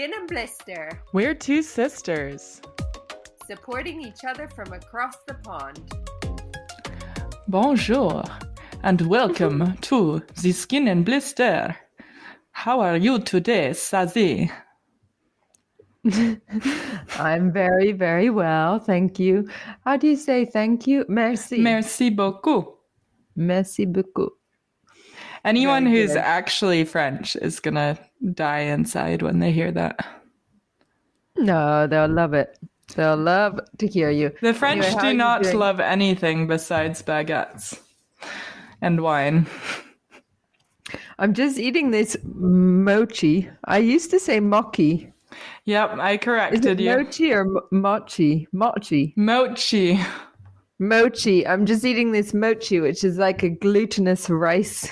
Skin and Blister, We're two sisters. supporting each other from across the pond. Bonjour and welcome to the Skin and Blister. How are you today, Sazi? I'm very, very well. Thank you. How do you say thank you? Merci. Merci beaucoup. Merci beaucoup. Anyone Very who's good. actually French is gonna die inside when they hear that. No, they'll love it. They'll love to hear you. The French Anyway, do not doing? love anything besides baguettes and wine. I'm just eating this mochi. I used to say mochi. Yep, I corrected you. mochi or mo- mochi? Mochi. Mochi. Mochi. I'm just eating this mochi, which is like a glutinous rice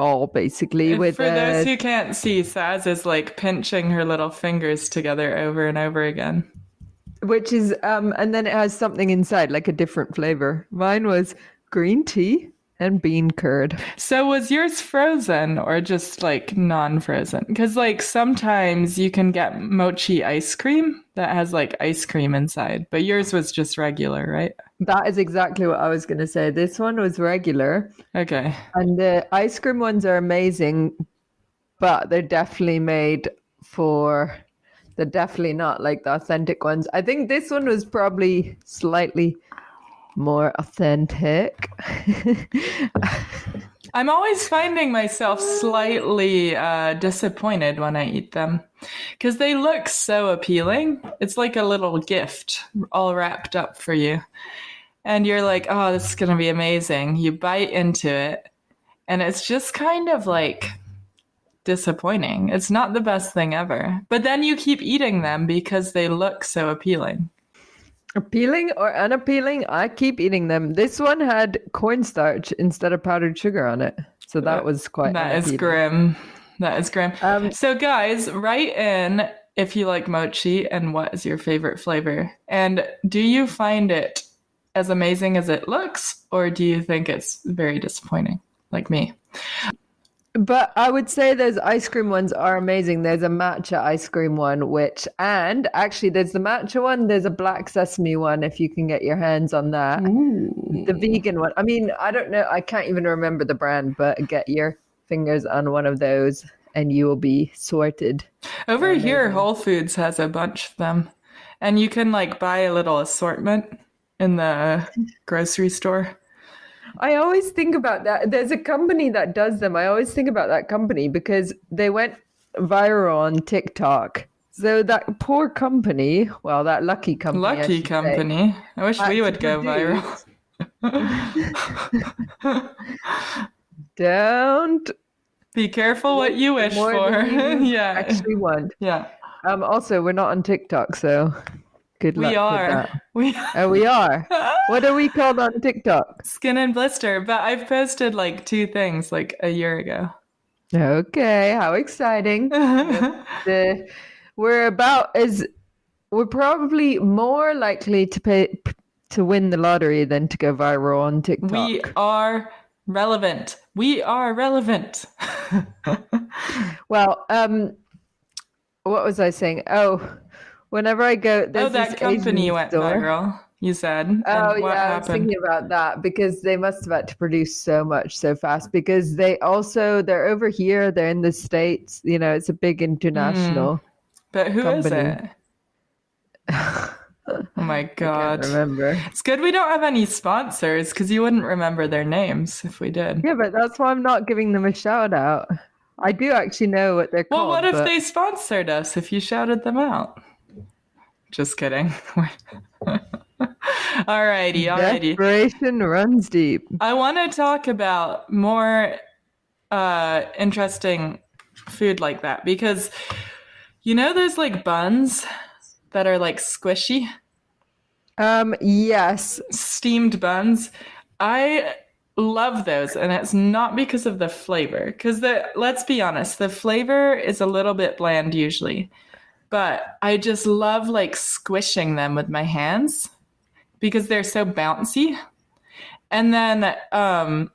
ball, basically. with For those who can't see, Saz is like pinching her little fingers together over and over again. which is um and then it has something inside like a different flavor mine was green tea and bean curd So was yours frozen or just like non-frozen? Because like sometimes you can get mochi ice cream that has like ice cream inside, but yours was just regular, right? That is exactly what i was going to say this one was regular Okay. and the ice cream ones are amazing but they're definitely made for they're definitely not like the authentic ones i think this one was probably slightly more authentic I'm always finding myself slightly uh, disappointed when I eat them because they look so appealing. It's like a little gift all wrapped up for you. And you're like, oh, this is going to be amazing. You bite into it, and it's just kind of like disappointing. It's not the best thing ever. But then you keep eating them because they look so appealing. Appealing or unappealing, I keep eating them. This one had cornstarch instead of powdered sugar on it. So that was quite That is grim. That is grim. Um, so, guys, write in if you like mochi and what is your favorite flavor. And do you find it as amazing as it looks, or do you think it's very disappointing, like me? But I would say those ice cream ones are amazing. There's a matcha ice cream one, which, and actually, there's the matcha one, there's a black sesame one if you can get your hands on that. The vegan one. I mean, I don't know, I can't even remember the brand, but get your fingers on one of those and you will be sorted. Over here, Whole Foods has a bunch of them, and you can like buy a little assortment in the grocery store. I always think about that. There's a company that does them. I always think about that company because they went viral on TikTok. So that poor company, well, that lucky company. I Lucky say, company. I wish we would go viral. Don't Be careful what you wish for. you yeah. actually want. Yeah. Um. Also, we're not on TikTok, so good luck We are. We Oh, we are. what are we called on TikTok? Skin and blister, but I've posted like two things like a year ago. Okay, how exciting! the we're about as we're probably more likely to pay to win the lottery than to go viral on TikTok. we are relevant. We are relevant. well, um, what was I saying? Oh, whenever I go, oh, there's oh, that this company Asian went store. viral. You said. Oh what yeah, I was thinking about that because they must have had to produce so much so fast because they also they're over here, they're in the states. You know, it's a big hmm. international. But who is company. it? Oh my god. remember. It's good we don't have any sponsors because you wouldn't remember their names if we did. Yeah, but that's why I'm not giving them a shout out. I do actually know what they're Well, called. what if but- they sponsored us if you shouted them out? Just kidding. all righty, all righty. Desperation runs deep. I want to talk about more uh, interesting food like that because you know those like buns that are like squishy, Um, yes, steamed buns. I love those, and it's not because of the flavor. Because the let's be honest, the flavor is a little bit bland usually, but I just love like squishing them with my hands because they're so bouncy. And then um,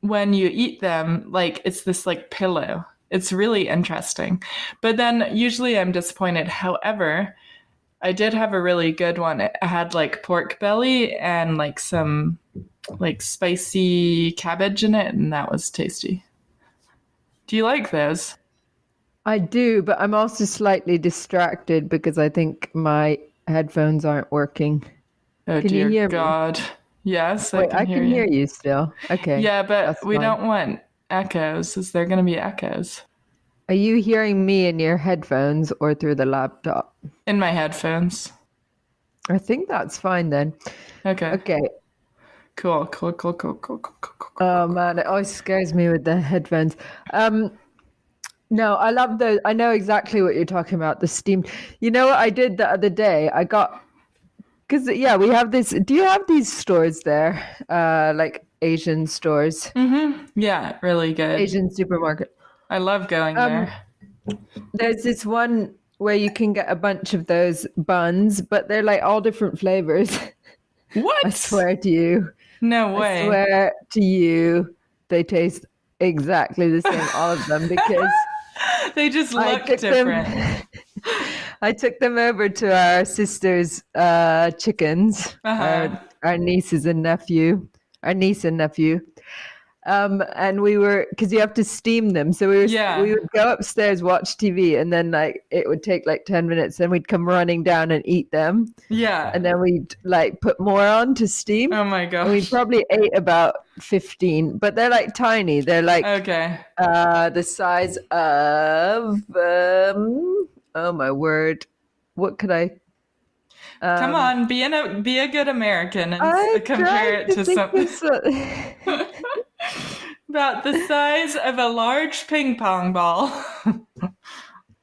when you eat them, like it's this like pillow It's really interesting. But then usually I'm disappointed. However, I did have a really good one. It had like pork belly and like some like spicy cabbage in it, and that was tasty. Do you like those? I do, but I'm also slightly distracted because I think my headphones aren't working. Oh Can you dear hear me? God. Yes, Wait, I can, hear, you. you still. Okay. Yeah, but we fine. don't want echoes. Is there going to be echoes Are you hearing me in your headphones or through the laptop? in my headphones? I think that's fine then. Okay. Okay. Cool. Cool. Cool. Cool. Cool. Cool. Cool. cool. Oh man, it always scares me with the headphones. Um no, I love those. I know exactly what you're talking about. The steam. You know what I did the other day? I got because yeah, we have this. Do you have these stores there? Uh, like Asian stores, Yeah, really good. Asian supermarket. I love going Um, there. There's this one where you can get a bunch of those buns, but they're like all different flavors. What? I swear to you. No I way. swear to you, they taste exactly the same, all of them, because They just look took them- different. I took them over to our sister's uh, chickens, Uh-huh. our, our nieces and nephew, our niece and nephew. Um, and we were because you have to steam them, so we were Yeah. we would go upstairs, watch TV, and then like it would take like ten minutes, then we'd come running down and eat them, Yeah. and then we'd like put more on to steam. oh my And we probably ate about 15, but they're like tiny. They're like Okay. uh, the size of, um, oh my word. What could I? Come Um, on, be a be a good American and I compare it to think something so- about the size of a large ping pong ball.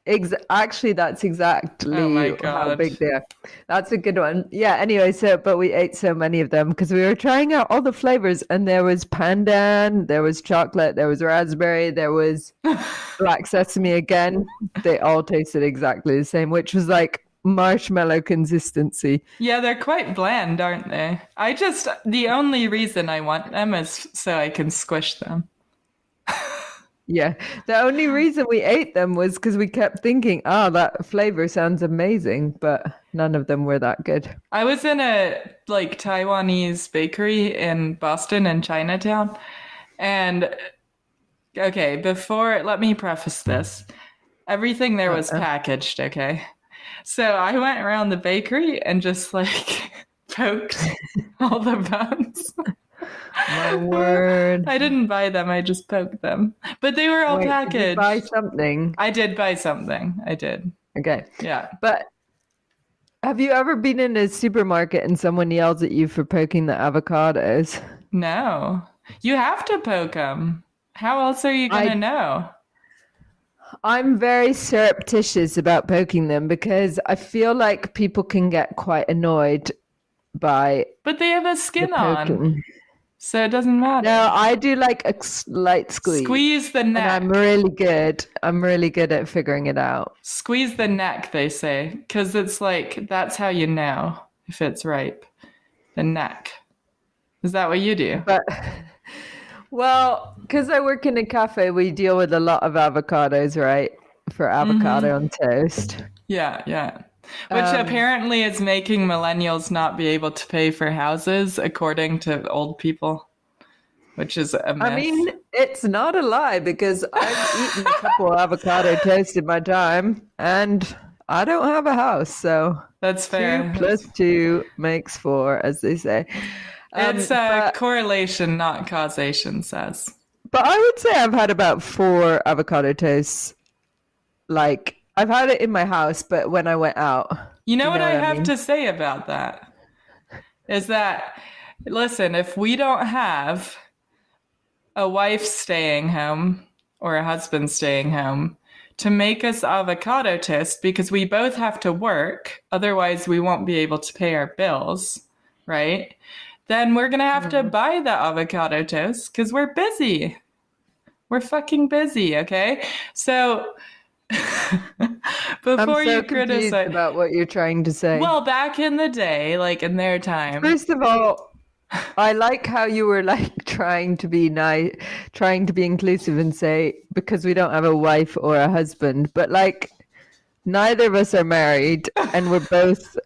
Ex- actually, that's exactly Oh how big they are. That's a good one. Yeah. Anyway, so but we ate so many of them because we were trying out all the flavors, and there was pandan, there was chocolate, there was raspberry, there was black sesame again. They all tasted exactly the same, which was like marshmallow consistency. yeah, they're quite bland, aren't they? I just the only reason I want them is so I can squish them. Yeah. The only reason we ate them was because we kept thinking, oh, that flavor sounds amazing, but none of them were that good. I was in a like Taiwanese bakery in Boston in Chinatown. And okay, before let me preface this. Everything there was packaged, okay? So I went around the bakery and just like poked all the buns. My word. I didn't buy them, I just poked them. But they were all Wait, did you packaged. buy something. I did buy something. I did. Okay. Yeah. But have you ever been in a supermarket and someone yells at you for poking the avocados? No. You have to poke them. How else are you going to know? I'm very surreptitious about poking them because I feel like people can get quite annoyed by But they have a skin on, so it doesn't matter. No, I do like a slight squeeze. Squeeze the And neck. I'm really good. I'm really good at figuring it out. Squeeze the neck, they say, because it's like that's how you know if it's ripe. The neck. Is that what you do? But well, because I work in a cafe, we deal with a lot of avocados, right? For avocado on toast. Yeah, yeah. Which Um, apparently is making millennials not be able to pay for houses, according to old people. Which is a myth. I mean, it's not a lie because I've eaten a couple avocado toast in my time, and I don't have a house, so that's fair. two plus two makes four, as they say. Um, It's a but, correlation, not causation, says. but I would say I've had about four avocado toasts. Like I've had it in my house, but when I went out, You know You what know I what I have mean? to say about that? Is that, listen, if we don't have a wife staying home or a husband staying home to make us avocado toast because we both have to work, otherwise, we won't be able to pay our bills, right? Then we're going to have Mm-hmm. to buy the avocado toast because we're busy. We're fucking busy, okay? So, before I'm so you criticize. about what you're trying to say. Well, back in the day, like in their time. First of all, I like how you were like trying to be nice, trying to be inclusive and say because we don't have a wife or a husband, but like neither of us are married and we're both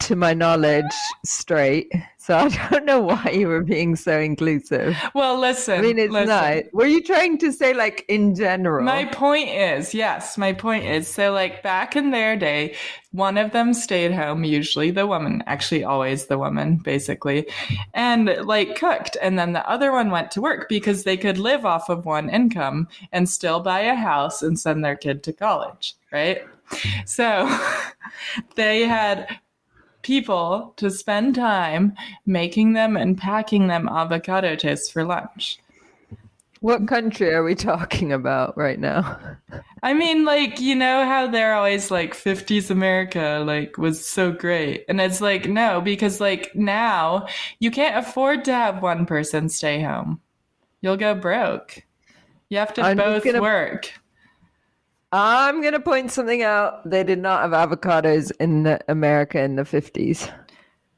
to my knowledge straight. So I don't know why you were being so inclusive. Well, listen. I mean, it's listen. not. Were you trying to say like in general? My point is, yes, my point is so like back in their day, one of them stayed home, usually the woman, actually always the woman, basically, and like cooked. And then the other one went to work because they could live off of one income and still buy a house and send their kid to college, right? So they had people to spend time making them and packing them avocado toast for lunch. What country are we talking about right now? I mean, like, you know how they're always like 50s America, like, was so great. And it's like, no, because like now you can't afford to have one person stay home. You'll go broke. You have to I'm both gonna- work. I'm gonna point something out. They did not have avocados in the America in the 50s.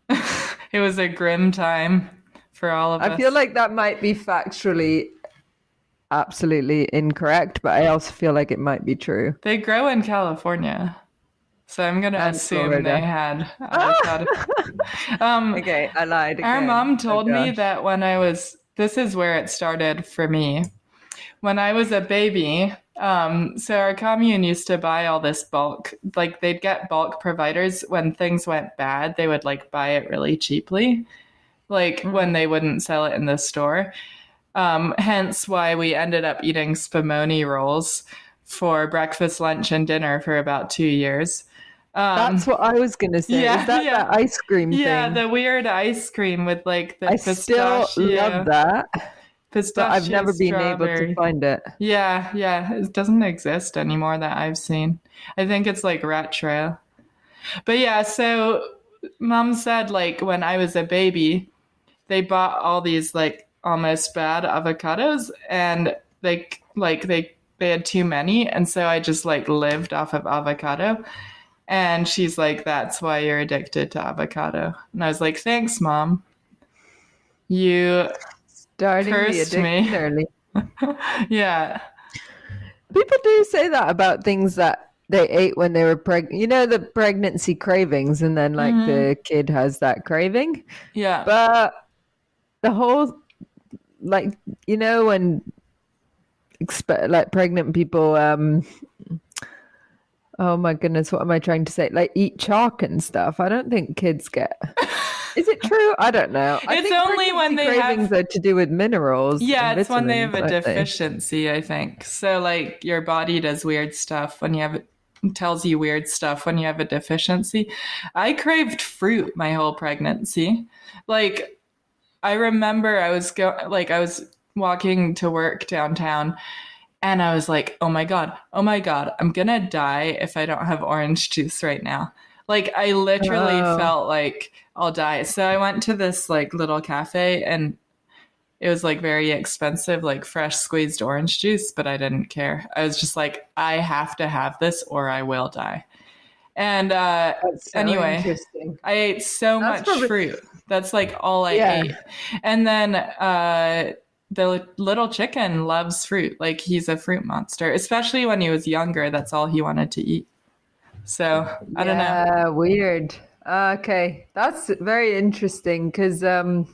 It was a grim time for all of us. I feel like that might be factually absolutely incorrect, but I also feel like it might be true. they grow in California. So I'm going to assume Florida. they had avocado. um, Okay, I lied. Our again. mom Oh, told me that when I was, this is where it started for me. When I was a baby, um, so our commune used to buy all this bulk, like they'd get bulk providers when things went bad, they would like buy it really cheaply, like when they wouldn't sell it in the store. Um, hence why we ended up eating spumoni rolls for breakfast, lunch, and dinner for about two years. Um, That's what I was gonna say. yeah, Is that yeah. that ice cream yeah, thing? the weird ice cream with like the I still love that, pistachio I've never been able to find it. Yeah, yeah, it doesn't exist anymore that I've seen. I think it's like Rat Trail. But yeah, so mom said like when I was a baby, they bought all these like almost bad avocados and they like they they had too many and so I just like lived off of avocado. And she's like, That's why you're addicted to avocado. And I was like, Thanks, mom. You Starting the Cursed me. early. yeah. People do say that about things that they ate when they were pregnant. You know the pregnancy cravings, and then like Mm-hmm. the kid has that craving. Yeah. But the whole, like you know when, expe- like pregnant people, um, oh my goodness, what am I trying to say? Like eat chalk and stuff. I don't think kids get. Is it true? I don't know. I It's only when they have- cravings are to do with minerals. Yeah, it's when they have a aren't they? deficiency, I think. So like your body does weird stuff when you have tells you weird stuff when you have a deficiency. I craved fruit my whole pregnancy. Like I remember I was go like I was walking to work downtown and I was like, "Oh my god. Oh my god. I'm going to die if I don't have orange juice right now." Like I literally Oh. felt like I'll die. So I went to this like little cafe and it was like very expensive, like fresh squeezed orange juice, but I didn't care. I was just like, I have to have this or I will die. And uh, so anyway. I ate so That's much probably- fruit. That's like all I Yeah. ate. And then uh, the little chicken loves fruit. Like he's a fruit monster, especially when he was younger. That's all he wanted to eat. So I don't know. Weird. Okay, that's very interesting because um,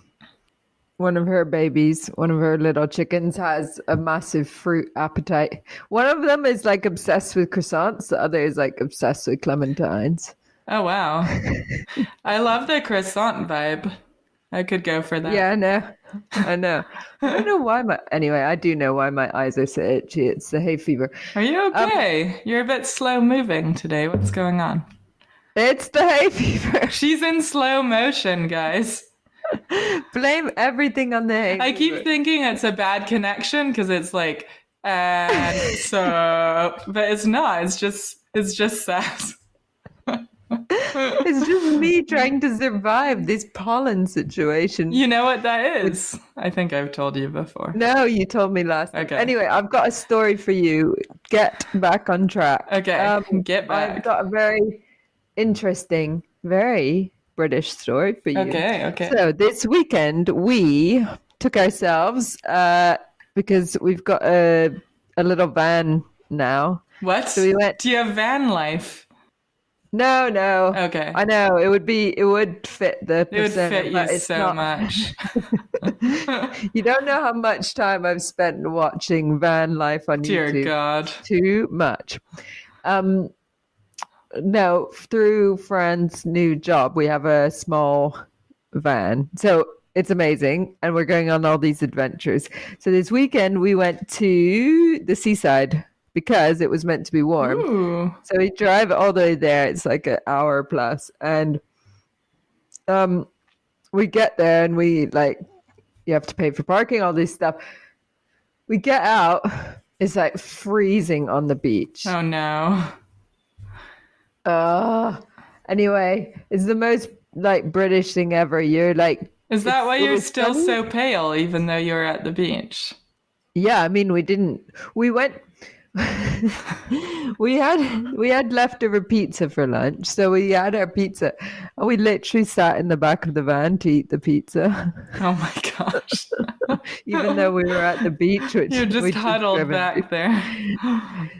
one of her babies, one of her little chickens, has a massive fruit appetite. One of them is like obsessed with croissants. The other is like obsessed with clementines. Oh wow. I love the croissant vibe. I could go for that. Yeah, I know. I know. I don't know why my. Anyway, I do know why my eyes are so itchy. It's the hay fever. Are you Um, okay? You're a bit slow moving today. What's going on? It's the hay fever. She's in slow motion, guys. Blame everything on the hay. I keep thinking it's a bad connection because it's like, and so, but it's not. It's just, it's just sass. It's just me trying to survive this pollen situation. You know what that is? I think I've told you before. No, you told me last. time. Okay. Anyway, I've got a story for you. Get back on track. Okay, Um, get I've got a very interesting, very British story for you. Okay, okay. So this weekend we took ourselves uh, because we've got a a little van now. What? So we went- Do you have van life? No, no. Okay. I know it would be it would fit the it would fit you so not- much. you don't know how much time I've spent watching van life on Dear YouTube. God. Too much. Um, no, through Fran's new job, we have a small van, so it's amazing, and we're going on all these adventures. So this weekend we went to the seaside because it was meant to be warm. Ooh. So we drive all the way there. It's like an hour plus, and um, we get there and we like you have to pay for parking, all this stuff. We get out. It's like freezing on the beach. Oh no. Uh, anyway, it's the most like British thing ever. You're like, Is that why you're still so pale, even though you're at the beach? yeah. I mean, we didn't. We went. we had we had leftover pizza for lunch, so we had our pizza, and we literally sat in the back of the van to eat the pizza, Oh my gosh. even though we were at the beach. Which You're just huddled to. back there.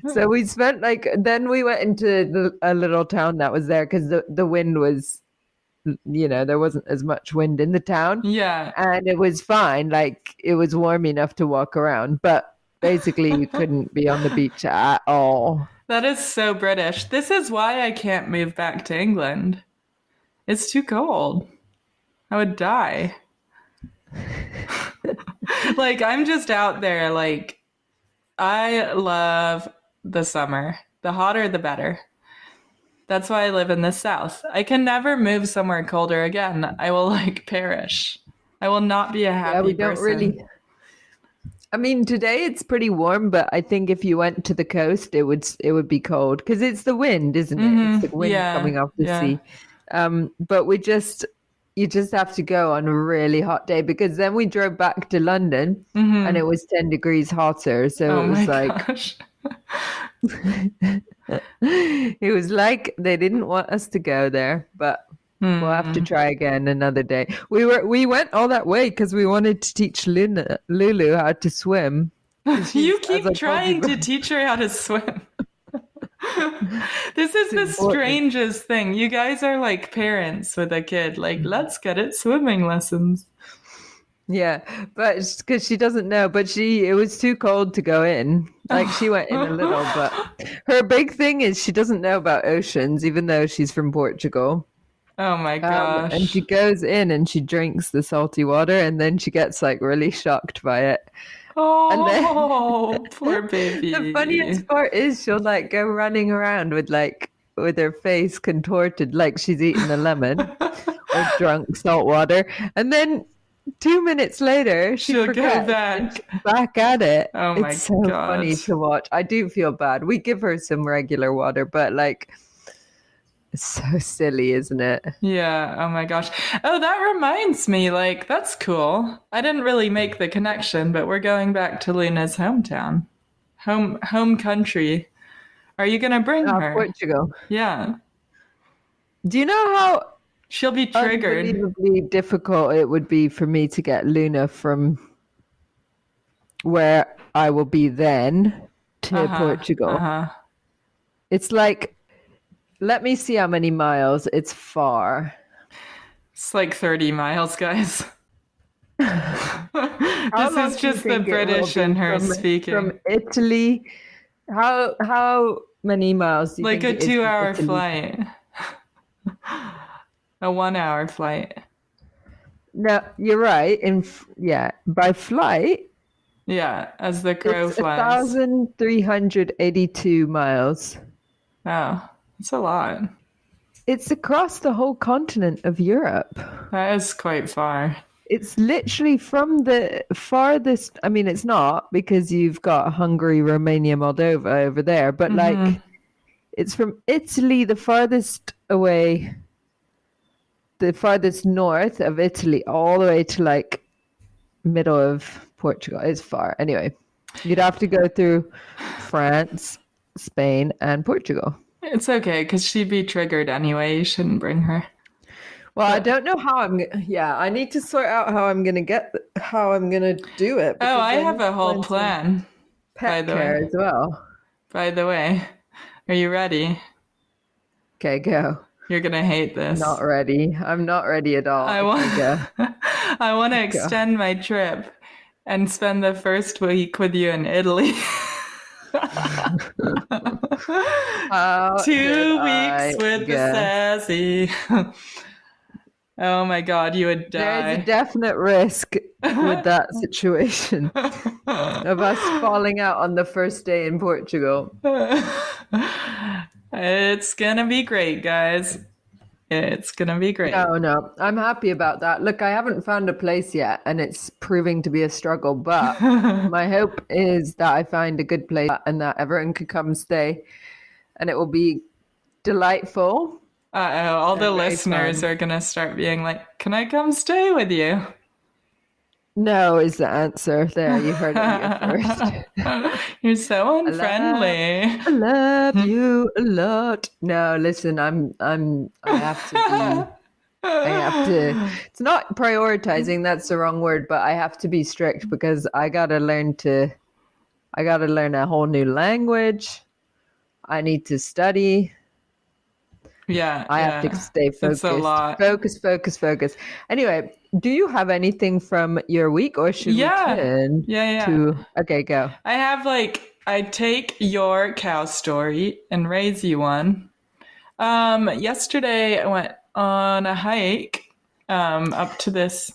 So we spent like then we went into the, a little town that was there because the the wind was, you know, there wasn't as much wind in the town. Yeah. and it was fine. Like it was warm enough to walk around, but basically you couldn't be on the beach at all. That is so British. This is why I can't move back to England. It's too cold. I would die. like, I'm just out there. Like, I love the summer. The hotter, the better. That's why I live in the South. I can never move somewhere colder again. I will, like, perish. I will not be a happy yeah, we don't person. really. I mean, today it's pretty warm, but I think if you went to the coast, it would it would be cold because it's the wind, isn't it? Mhm, It's the wind yeah, coming off the yeah. sea. Um, but we just you just have to go on a really hot day because then we drove back to London Mhm. and it was ten degrees hotter. So oh it was like it was like they didn't want us to go there, but we'll have to mm-hmm. try again another day. We were we went all that way because we wanted to teach Luna, Lulu how to swim. you keep as I told trying to teach her how to swim. this is the important. strangest thing. You guys are like parents with a kid. Like, mm-hmm. let's get it swimming lessons. Yeah, but because she doesn't know, but she it was too cold to go in. Like she went in a little, but her big thing is she doesn't know about oceans, even though she's from Portugal. Oh my Um, gosh. and she goes in and she drinks the salty water, and then she gets like really shocked by it. then- oh, poor baby. The funniest part is she'll like go running around with like with her face contorted like she's eaten a lemon or drunk salt water, and then two minutes later she She'll go back. back at it. Oh my it's so funny to watch. I do feel bad. We give her some regular water, but like. It's so silly, isn't it? Yeah. Oh my gosh. Oh, that reminds me. Like, that's cool. I didn't really make the connection, but we're going back to Luna's hometown, home home country. Are you gonna bring Ah, her? Portugal. Yeah. Do you know how She'll be triggered. unbelievably difficult it would be for me to get Luna from where I will be then to Uh-huh, Portugal. Uh-huh. It's like, let me see how many miles. It's far. It's like 30 miles, guys. This is just the think it will British in her from, speaking. From Italy, how how many miles? Do you like a it is from two hour Italy? flight. a one hour flight. No, you're right. In yeah, by flight, Yeah, as the crow it's flies. thousand three hundred eighty-two miles. Oh, it's a lot. It's across the whole continent of Europe. That is quite far. It's literally from the farthest. I mean, it's not because you've got Hungary, Romania, Moldova over there, but mm-hmm. like it's from Italy, the farthest away, the farthest north of Italy, all the way to like middle of Portugal. It's far. Anyway, you'd have to go through France, Spain, and Portugal. It's okay because she'd be triggered anyway. You shouldn't bring her. Well, I don't know how I'm. Yeah, I need to sort out how I'm gonna get how I'm gonna do it. Oh, I have a whole plan. by Pet the care way. as well. By the way, are you ready? Okay, go. You're gonna hate this. Not ready. I'm not ready at all. I Okay, want. go. I want to extend my trip and spend the first week with you in Italy. Two did I weeks with the sassy. oh my god, you would die. There's a definite risk with that situation of us falling out on the first day in Portugal. it's gonna be great, guys. It's gonna be great. No, no, I'm happy about that. Look, I haven't found a place yet, and it's proving to be a struggle. But my hope is that I find a good place and that everyone could come stay, and it will be delightful. Uh oh, all the listeners fun. are gonna start being like, "Can I come stay with you?" No, is the answer. There, you heard it here first. You're so unfriendly. I love you a lot. No, listen, I'm, I'm, I have to be. I have to. It's not prioritizing. That's the wrong word, but I have to be strict because I gotta learn to. I gotta learn a whole new language. I need to study. Yeah, I yeah. have to stay focused. a lot. Focus, focus, focus. Anyway, do you have anything from your week, or should Yeah. we turn Yeah, yeah. to? Okay, go. I have like I take your cow story and raise you one. Um, yesterday I went on a hike um up to this.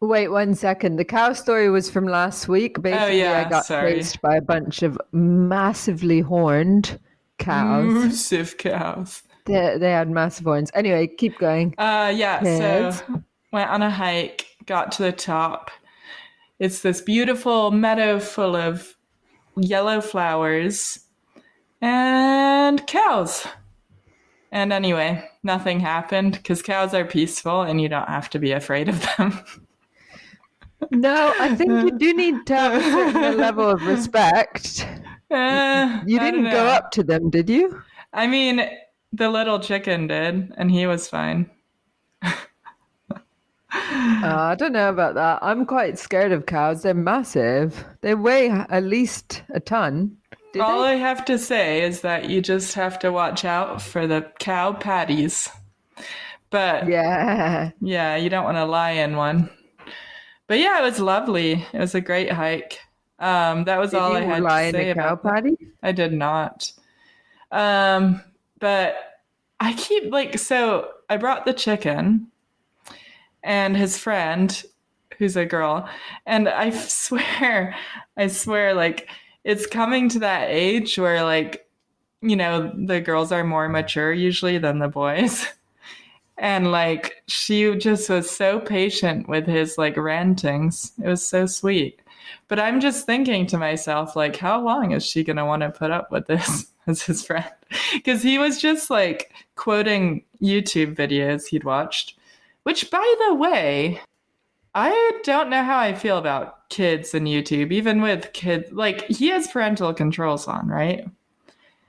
Wait one second. The cow story was from last week. Basically, Oh, yeah, I got sorry. chased by a bunch of massively horned cows. Massive cows. They, they had massive horns. Anyway, keep going. Uh, yeah. Yes. So went on a hike, got to the top. It's this beautiful meadow full of yellow flowers and cows. And anyway, nothing happened because cows are peaceful and you don't have to be afraid of them. No, I think you do need to have a certain level of respect. Uh, You didn't go up to them, did you? I mean, the little chicken did, and he was fine. Uh, I don't know about that. I'm quite scared of cows. They're massive. They weigh at least a ton. All they? I have to say is that you just have to watch out for the cow patties. But Yeah. Yeah, you don't want to lie in one. But yeah, it was lovely. It was a great hike. Um, that was Did all I had lie to in say a cow that. patty? I did not. Um, but I keep like so I brought the chicken and his friend who's a girl and I swear I swear like it's coming to that age where like you know the girls are more mature usually than the boys. And like she just was so patient with his like rantings. It was so sweet. But I'm just thinking to myself, like, how long is she going to want to put up with this as his friend? Because he was just like quoting YouTube videos he'd watched, which, by the way, I don't know how I feel about kids and YouTube, even with kids. Like, he has parental controls on, right?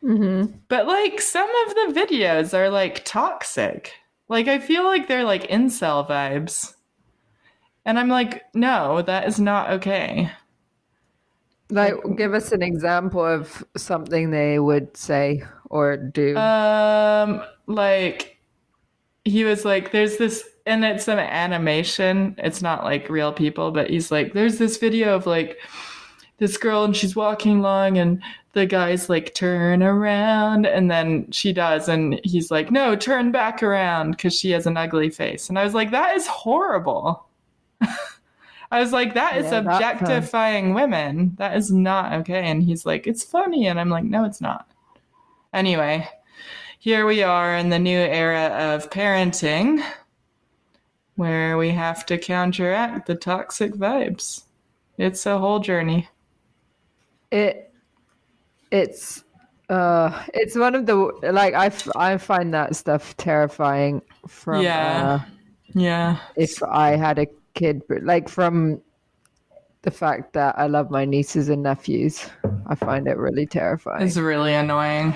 Mm-hmm. But like, some of the videos are like toxic. Like, I feel like they're like incel vibes. And I'm like, no, that is not okay. Like, give us an example of something they would say or do. Um, like he was like, "There's this," and it's an animation. It's not like real people, but he's like, "There's this video of like this girl, and she's walking along, and the guy's like, turn around,' and then she does, and he's like, "No, turn back around," because she has an ugly face, and I was like, "That is horrible." I was like, that is Yeah, that objectifying women. That is not okay. And he's like, it's funny. And I'm like, no, it's not. Anyway, here we are in the new era of parenting where we have to counteract the toxic vibes. It's a whole journey. it it's uh it's one of the like I, f- I find that stuff terrifying from Yeah. uh, Yeah. if I had a kid like from the fact that I love my nieces and nephews I find it really terrifying It's really annoying.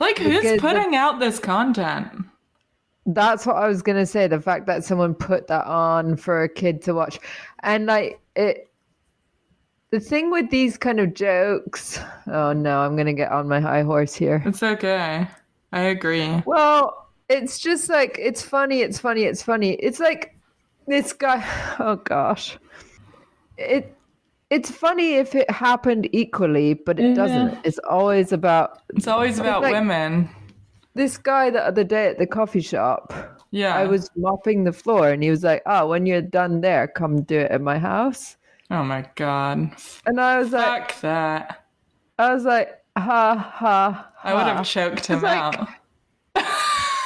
Like, who's Because the- putting out this content? That's what I was gonna say. The fact that someone put that on for a kid to watch, and like it. The thing with these kind of jokes, oh no, I'm gonna get on my high horse here. It's okay. I agree. Well, it's just like it's funny, it's funny, it's funny. It's like this guy. Oh gosh, it it's funny if it happened equally, but it doesn't. Mm-hmm. It's always about It's always about like- women. This guy the other day at the coffee shop. Yeah. I was mopping the floor, and he was like, "Oh, when you're done there, come do it at my house." Oh my god. And I was like, Fuck that. I was like, ha ha. I would have choked him It's like- out.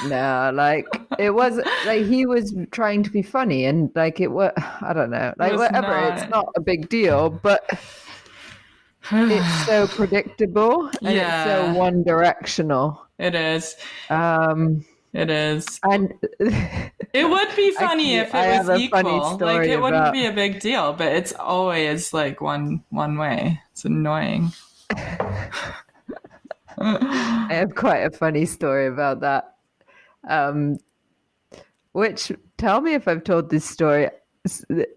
No, like it was like he was trying to be funny, and like it was. I don't know, like was whatever. It's not. not a big deal, but it's so predictable and Yeah. it's so one directional. It is. Um, It is. and It would be funny Actually, if it I was have a funny equal. Like it wouldn't be a big deal, but it's always like one one way. It's annoying. I have quite a funny story about that. Um, which tell me if I've told this story.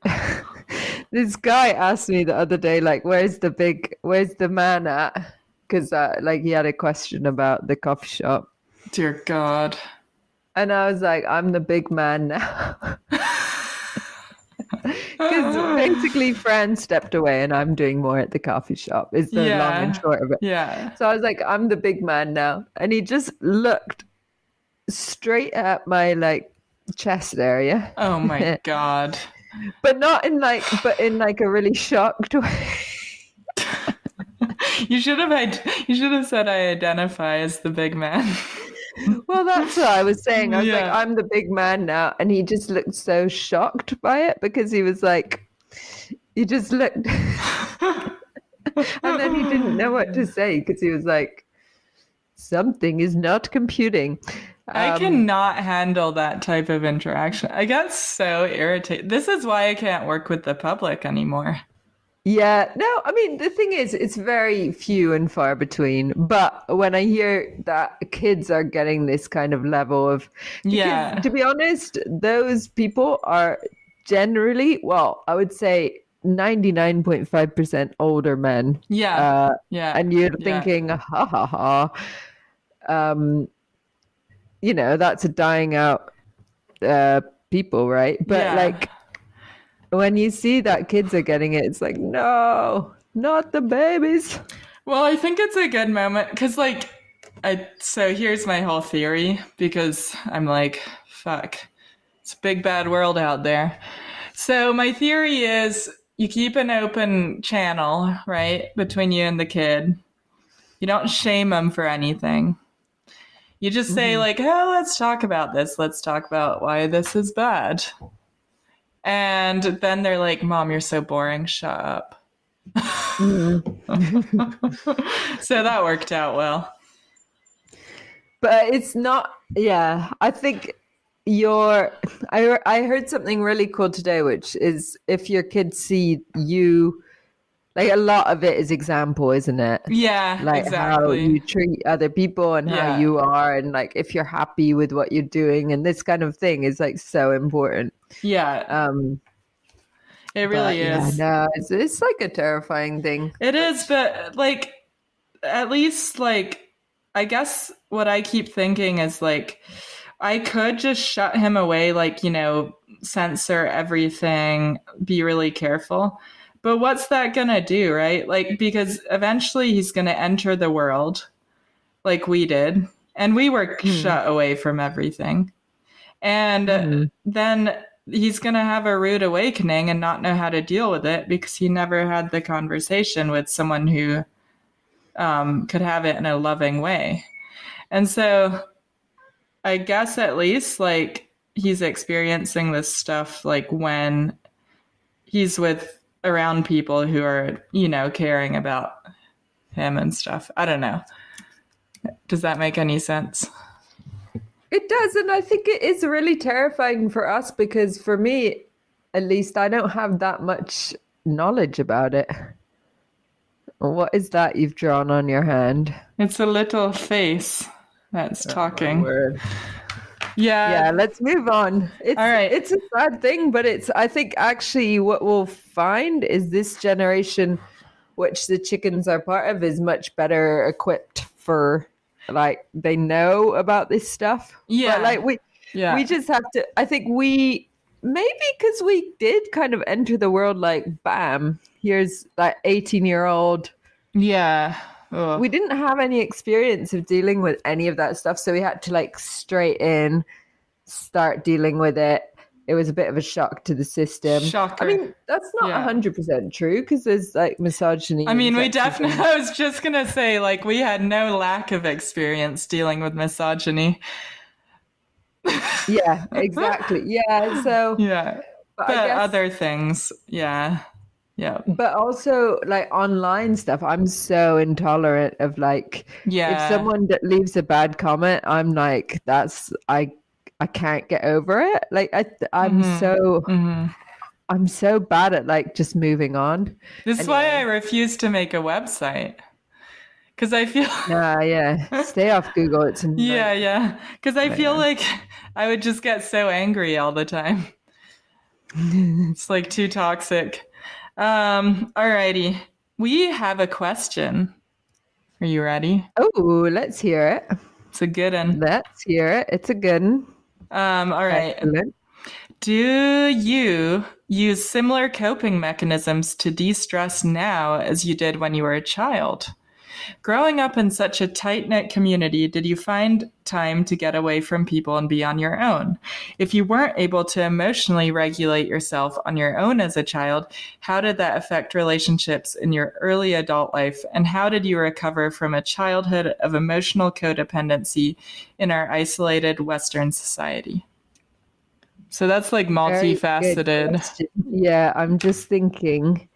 This guy asked me the other day, like, "Where's the big? Where's the man at?" Because uh, like he had a question about the coffee shop, Dear God. and I was like, "I'm the big man now." Because basically, Fran stepped away, and I'm doing more at the coffee shop. Is the long and short of it. Yeah. So I was like, I'm the big man now. And he just looked straight at my like chest area. Oh my God. But not in like but in like a really shocked way. You should have you should have said I identify as the big man. well that's what I was saying. I was like, "I'm the big man now. And he just looked so shocked by it because he was like he just looked and then he didn't know what to say because he was like something is not computing. I Um, cannot handle that type of interaction. I get so irritated. This is why I can't work with the public anymore. Yeah, no, I mean, the thing is, it's very few and far between. But when I hear that kids are getting this kind of level of. Yeah. To be honest, those people are generally, well, I would say 99.5% older men. Yeah. Uh, yeah. and you're yeah. thinking, ha ha ha. Um, you know, that's a dying out uh, people, right? But Yeah. like when you see that kids are getting it, it's like, no, not the babies. Well, I think it's a good moment because, like, I so here's my whole theory because I'm like, fuck, it's a big bad world out there. So my theory is you keep an open channel, right, between you and the kid. You don't shame them for anything. You just say mm-hmm. like, "Oh, let's talk about this. Let's talk about why this is bad." And then they're like, "Mom, you're so boring. Shut up." Mm. so that worked out well. But it's not, yeah, I think your I, I heard something really cool today, which is if your kids see you, like a lot of it is example, isn't it? Yeah, like how you treat other people and Yeah. how you are and like if you're happy with what you're doing and this kind of thing is like so important yeah, um it but, really yeah, is. no it's, it's like a terrifying thing It is, but like, at least like, I guess what I keep thinking is like, I could just shut him away, like you know, censor everything, be really careful. But what's that gonna do, right? Like, because eventually he's gonna enter the world, like we did, and we were shut away from everything, and Mhm. then he's going to have a rude awakening and not know how to deal with it because he never had the conversation with someone who um, could have it in a loving way. And so I guess at least like he's experiencing this stuff like when he's with around people who are, you know, caring about him and stuff. I don't know. Does that make any sense? it does and i think it is really terrifying for us because for me at least i don't have that much knowledge about it what is that you've drawn on your hand It's a little face that's oh, talking. Yeah. yeah, let's move on. It's, All right. It's a sad thing, but it's, I think actually what we'll find is this generation, which the chickens are part of, is much better equipped for, like, they know about this stuff. Yeah. But, like, we, Yeah. we just have to, I think we, maybe because we did kind of enter the world like, bam, here's like 18 year old yeah. Ugh. we didn't have any experience of dealing with any of that stuff so we had to like straight in start dealing with it it was a bit of a shock to the system Shocker. i mean that's not Yeah. 100% true because there's like misogyny I mean, we definitely, I was just going to say, like, we had no lack of experience dealing with misogyny. yeah exactly yeah so Yeah. but, But guess, other things, yeah. Yeah. but also like online stuff i'm so intolerant of like Yeah. if someone that leaves a bad comment i'm like that's i i can't get over it like i i'm Mhm. so Mhm. i'm so bad at like just moving on This is why I refuse to make a website. Because I feel. nah yeah stay off google it's a Yeah, night- yeah. Because I feel Man. like I would just get so angry all the time. It's like too toxic. Um, all righty. We have a question. Are you ready? oh let's hear it It's a good one. let's hear it it's a good one. Um, all right. Excellent. Do you use similar coping mechanisms to de stress now as you did when you were a child? Growing up in such a tight knit community, did you find time to get away from people and be on your own? If you weren't able to emotionally regulate yourself on your own as a child, how did that affect relationships in your early adult life? And how did you recover from a childhood of emotional codependency in our isolated Western society? So that's like multifaceted. yeah i'm just thinking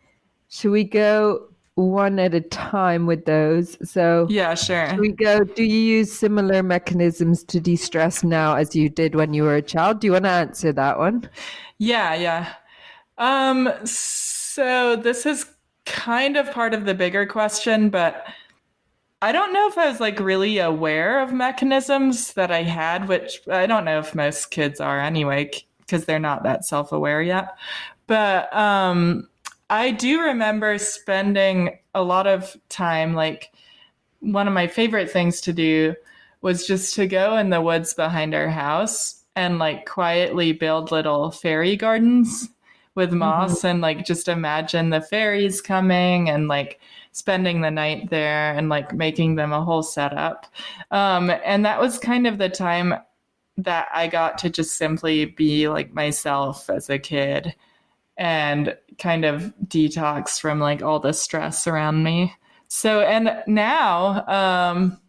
should we go one at a time with those so Yeah, sure. We go do you use similar mechanisms to de-stress now as you did when you were a child do you want to answer that one Yeah, yeah. Um so this is kind of part of the bigger question, but I don't know if I was like really aware of mechanisms that I had, which I don't know if most kids are anyway because they're not that self-aware yet. But um I do remember spending a lot of time like one of my favorite things to do was just to go in the woods behind our house and like quietly build little fairy gardens with moss and like just imagine the fairies coming and like spending the night there and like making them a whole setup. Um, and that was kind of the time that I got to just simply be like myself as a kid and kind of detox from like all the stress around me. So, and now, um,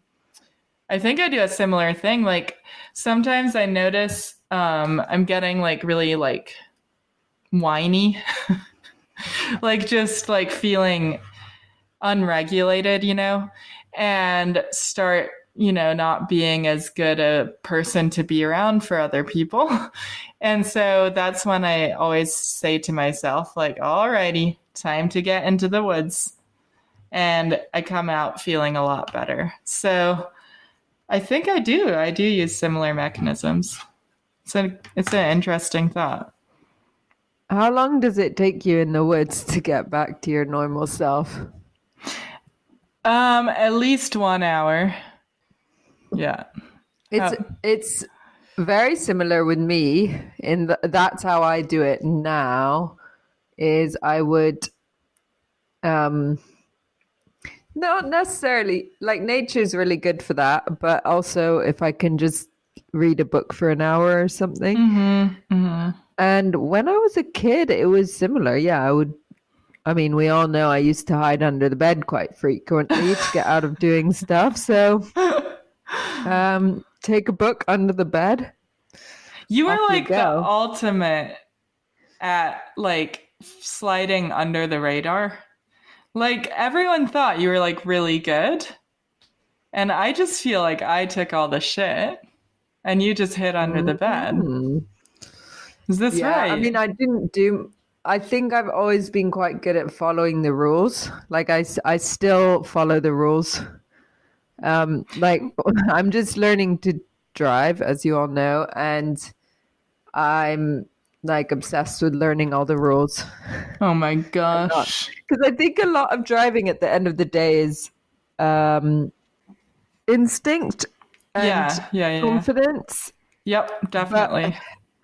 I think I do a similar thing. Like sometimes I notice um, I'm getting like really like whiny, like just like feeling unregulated, you know, and start, you know, not being as good a person to be around for other people. And so that's when I always say to myself, like, alrighty, time to get into the woods. And I come out feeling a lot better. So I think I do. I do use similar mechanisms. It's a, it's an interesting thought. how long does it take you in the woods to get back to your normal self Um, at least one hour. Yeah. it's How- it's very similar with me in the, that's how i do it now is i would um not necessarily like nature's really good for that but also if i can just read a book for an hour or something Mm-hmm. Mm-hmm. And when I was a kid, it was similar. Yeah, I would. I mean, we all know I used to hide under the bed quite frequently to get out of doing stuff. So, um, take a book under the bed. You were Off you like the ultimate at like sliding under the radar. Like everyone thought you were like really good. And I just feel like I took all the shit and you just hid under the bed. Hmm. Is this Yeah, right? I mean, I didn't do. I think I've always been quite good at following the rules. Like I, I still follow the rules. Um, like I'm just learning to drive, as you all know, and I'm like obsessed with learning all the rules Oh my gosh. because I think a lot of driving at the end of the day is um, instinct and Yeah, yeah, yeah. confidence. Yep, definitely.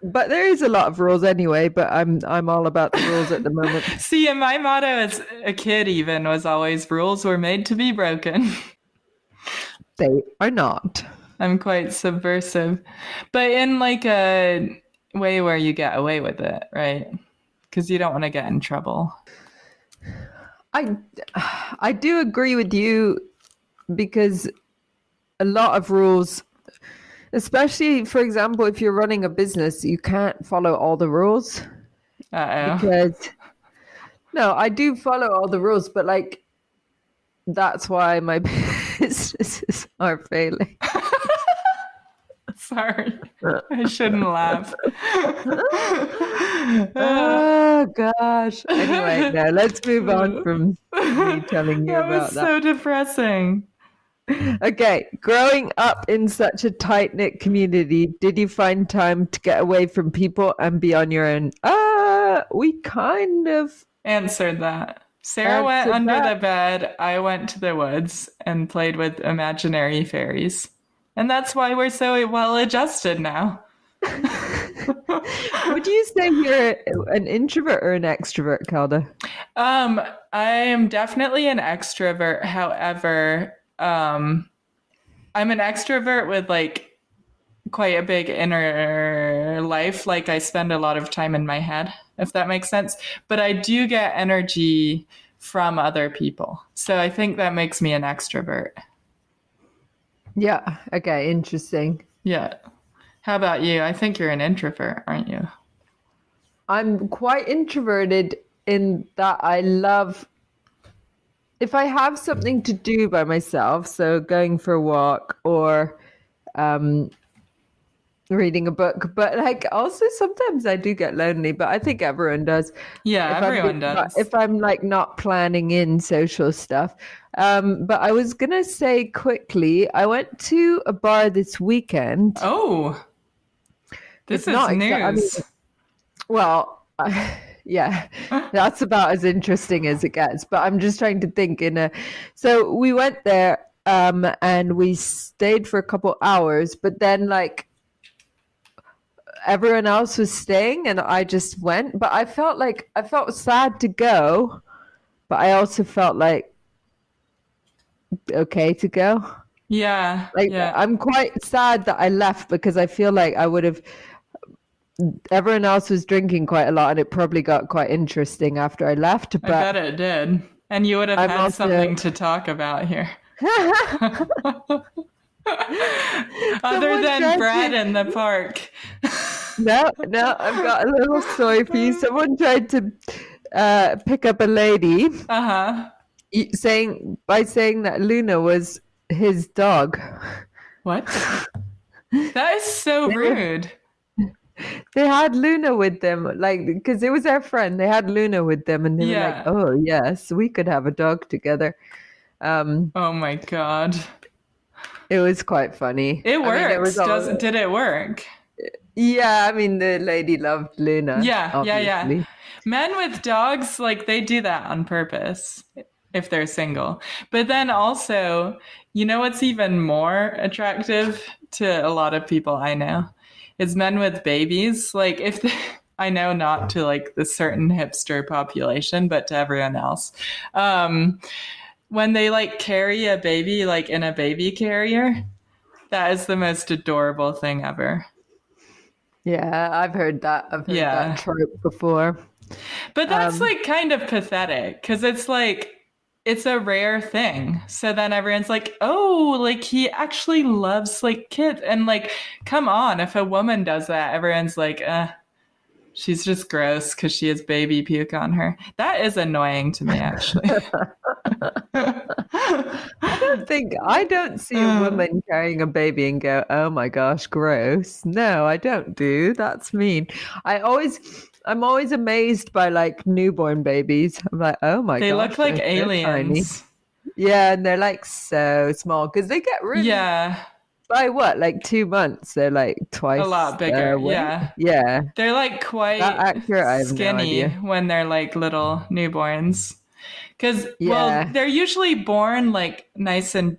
But there is a lot of rules anyway. But I'm I'm all about the rules at the moment. See, and my motto as a kid even was always rules were made to be broken. They are not. I'm quite subversive, but in like a way where you get away with it, right? Because you don't want to get in trouble. I I do agree with you because a lot of rules especially for example if you're running a business you can't follow all the rules Uh oh. because no I do follow all the rules but like that's why my businesses are failing Sorry, I shouldn't laugh. oh gosh anyway no let's move on from me telling you that about was that so depressing. Okay, growing up in such a tight knit community, did you find time to get away from people and be on your own? Uh, we kind of. Answered that. Sarah went under that. the bed. I went to the woods and played with imaginary fairies. And that's why we're so well adjusted now. Would you say you're an introvert or an extrovert, Kelda? Um, I am definitely an extrovert. However, um, I'm an extrovert with like quite a big inner life. Like I spend a lot of time in my head, if that makes sense. But I do get energy from other people. So I think that makes me an extrovert. Yeah. Okay. Interesting. Yeah. How about you? I think you're an introvert, aren't you? I'm quite introverted in that I love if I have something to do by myself, so going for a walk or um reading a book, but like also sometimes I do get lonely, but I think everyone does. Yeah, If I'm everyone not- does. If I'm like not planning in social stuff. Um, but I was gonna say quickly, I went to a bar this weekend. oh, this It's is not news. I mean- Well, yeah, that's about as interesting as it gets. But I'm just trying to think in a. So we went there um, and we stayed for a couple hours, but then like everyone else was staying and I just went. But I felt like I felt sad to go, but I also felt like okay to go. yeah, Like yeah. I'm quite sad that I left because I feel like I would have. Everyone else was drinking quite a lot, and it probably got quite interesting after I left. But I bet it did. And you would have I'm had also- something to talk about here. Other than bread to- in the park. no, no, I've got a little story for you. Someone tried to uh, pick up a lady, Uh huh. saying by saying that Luna was his dog. What? that is so rude. They had Luna with them, like because it was our friend. They had Luna with them, and they Yeah. were like, "Oh yes, we could have a dog together." Um, Oh my god. It was quite funny. It I mean, works. was all- Does did it work? Yeah, I mean the lady loved Luna. Yeah, yeah, yeah. Men with dogs, like they do that on purpose if they're single. But then also, you know what's even more attractive to a lot of people I know? Is men with babies. Like if they, I know not to like the certain hipster population, but to everyone else. Um when they like carry a baby like in a baby carrier, that is the most adorable thing ever. Yeah, I've heard that. I've heard Yeah. that trope before. But that's Um, like kind of pathetic because it's like it's a rare thing. So then everyone's like, "Oh, like he actually loves like kids." And like, come on, if a woman does that, everyone's like, "Uh, she's just gross because she has baby puke on her." That is annoying to me, actually. I don't think I don't see a Uh. woman carrying a baby and go, "Oh my gosh, gross." No, I don't do. That's mean. I always I'm always amazed by like newborn babies. I'm like, "Oh my gosh. they gosh." look like they're tiny." aliens. Yeah, and they're like so small because they get really Yeah. By what, like two months? They're like twice A lot bigger, yeah. yeah. They're like quite accurate, have no skinny when they're like little newborns. Because Yeah. well, they're usually born like nice and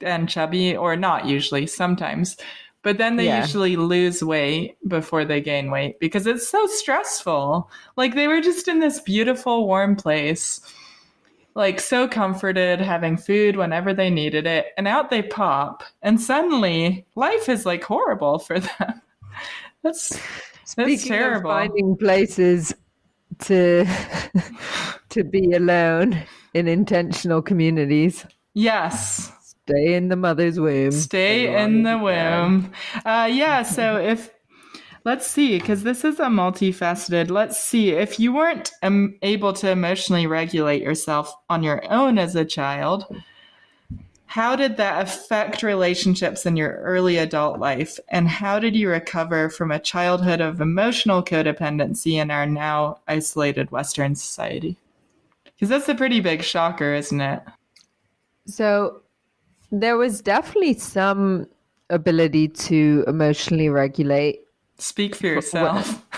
and chubby, or not usually, sometimes. But then they Yeah. usually lose weight before they gain weight because it's so stressful. Like they were just in this beautiful, warm place, like so comforted, having food whenever they needed it, and out they pop, and suddenly life is like horrible for them. That's that's Speaking terrible. of finding places to to be alone in intentional communities, yes. stay in the mother's womb. Stay in the as you can. womb. Uh, yeah. So if let's see, because this is a multifaceted. Let's see if you weren't able to emotionally regulate yourself on your own as a child. How did that affect relationships in your early adult life? And how did you recover from a childhood of emotional codependency in our now isolated Western society? Because that's a pretty big shocker, isn't it? So there was definitely some ability to emotionally regulate. Speak for yourself.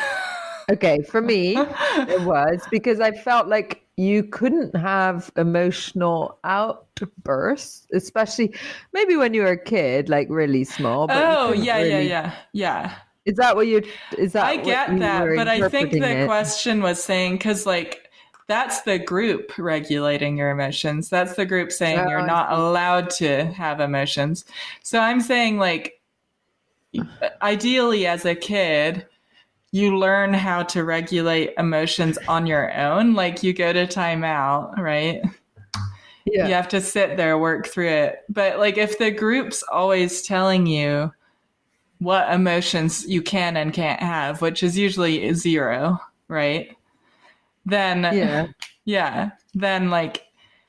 Okay, for me, it was because I felt like you couldn't have emotional outbursts, especially maybe when you were a kid, like really small. But oh, yeah, yeah, yeah, yeah. Is that what you? Is that? I get that, but I think the it? question was saying because like that's the group regulating your emotions. That's the group saying Oh, you're not allowed to have emotions. So I'm saying like ideally as a kid you learn how to regulate emotions on your own. Like you go to timeout right? Yeah. you have to sit there work through it. But like if the group's always telling you what emotions you can and can't have which is usually zero right? Then Yeah. yeah. Then like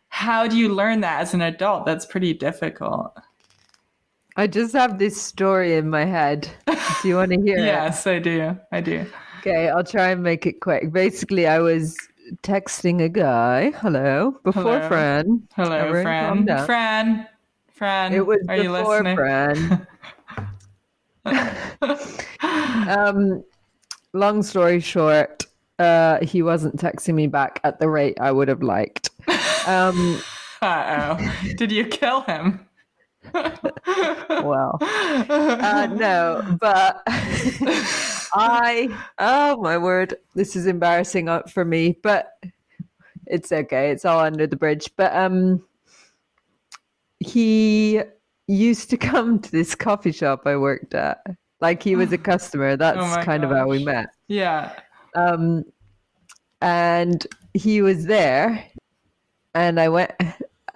how do you learn that as an adult? That's pretty difficult I just have this story in my head. Do you want to hear it? yes i do i do Okay, I'll try and make it quick. Basically, I was texting a guy. Hello, before Hello. Fran. hello Everyone fran fran fran It was are you before listening Fran. um, long story short, uh, he wasn't texting me back at the rate I would have liked. Um, uh-oh did you kill him well, uh, no, but I, oh my word, this is embarrassing uh, for me, but it's okay. It's all under the bridge. But um, he used to come to this coffee shop I worked at. Like he was a customer. That's Oh kind of how we met. yeah Um, and he was there, and I went,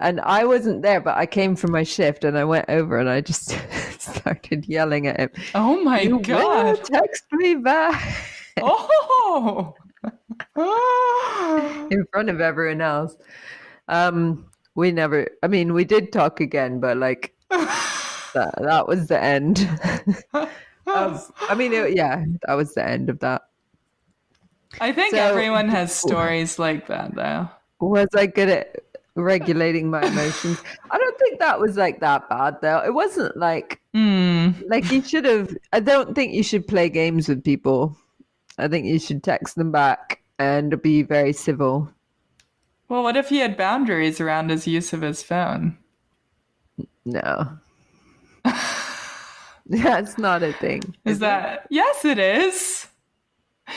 and I wasn't there, but I came from my shift, and I went over, and I just started yelling at him. oh my You god text me back oh in front of everyone else. Um, we never. I mean, we did talk again, but like that, that was the end. of, I mean, it, yeah, that was the end of that. I think So- everyone has stories like that, though. Was I good at regulating my emotions? I don't think that was like that bad though. It wasn't like Hmm. like you should have. I don't think you should play games with people. I think you should text them back and be very civil. Well, what if he had boundaries around his use of his phone? No. That's not a thing. Is it? that yes? It is.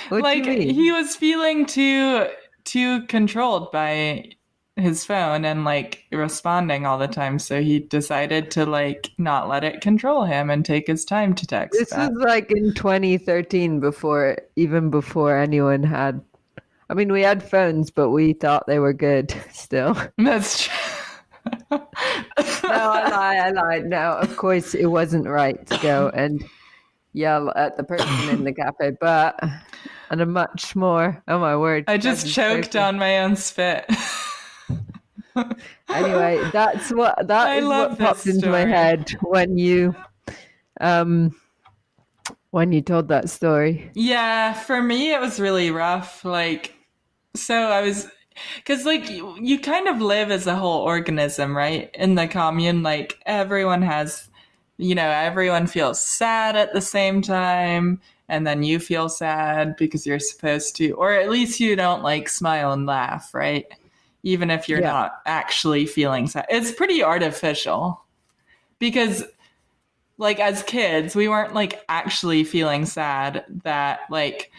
what like do you mean? he was feeling too too controlled by his phone and like responding all the time, so he decided to like not let it control him and take his time to text. This back. was like in 2013 before even before anyone had I mean we had phones but we thought they were good still. That's true. No, I lie, I lied. No, of course it wasn't right to go and yell at the person in the cafe, but and a much more oh my word. I just choked on my own spit. Anyway, that's what that I is what popped into my head when you um when you told that story. Yeah, for me it was really rough. Like, so I was, because like you, you kind of live as a whole organism, right? In the commune, like everyone has you know, everyone feels sad at the same time. And then you feel sad because you're supposed to, or at least you don't like smile and laugh, right? Even if you're Yeah. not actually feeling sad. It's pretty artificial because like as kids we weren't like actually feeling sad that like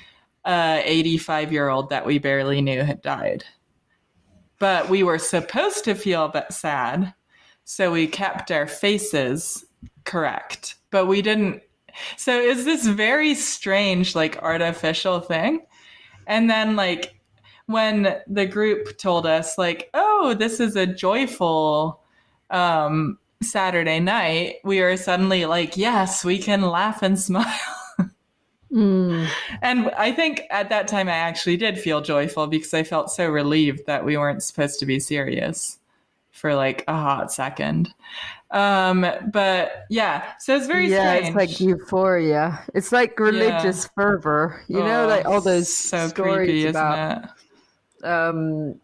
a 85 year old that we barely knew had died but we were supposed to feel that sad so we kept our faces correct but we didn't so it's this very strange like artificial thing and then like when the group told us like oh this is a joyful um Saturday night, we were suddenly like, yes, we can laugh and smile. Mm. And I think at that time I actually did feel joyful because I felt so relieved that we weren't supposed to be serious for like a hot second. Um, but yeah, so it's very yeah, strange. it's like euphoria. It's like religious fervor. You know, Oh, like all those so stories creepy, about isn't it? Um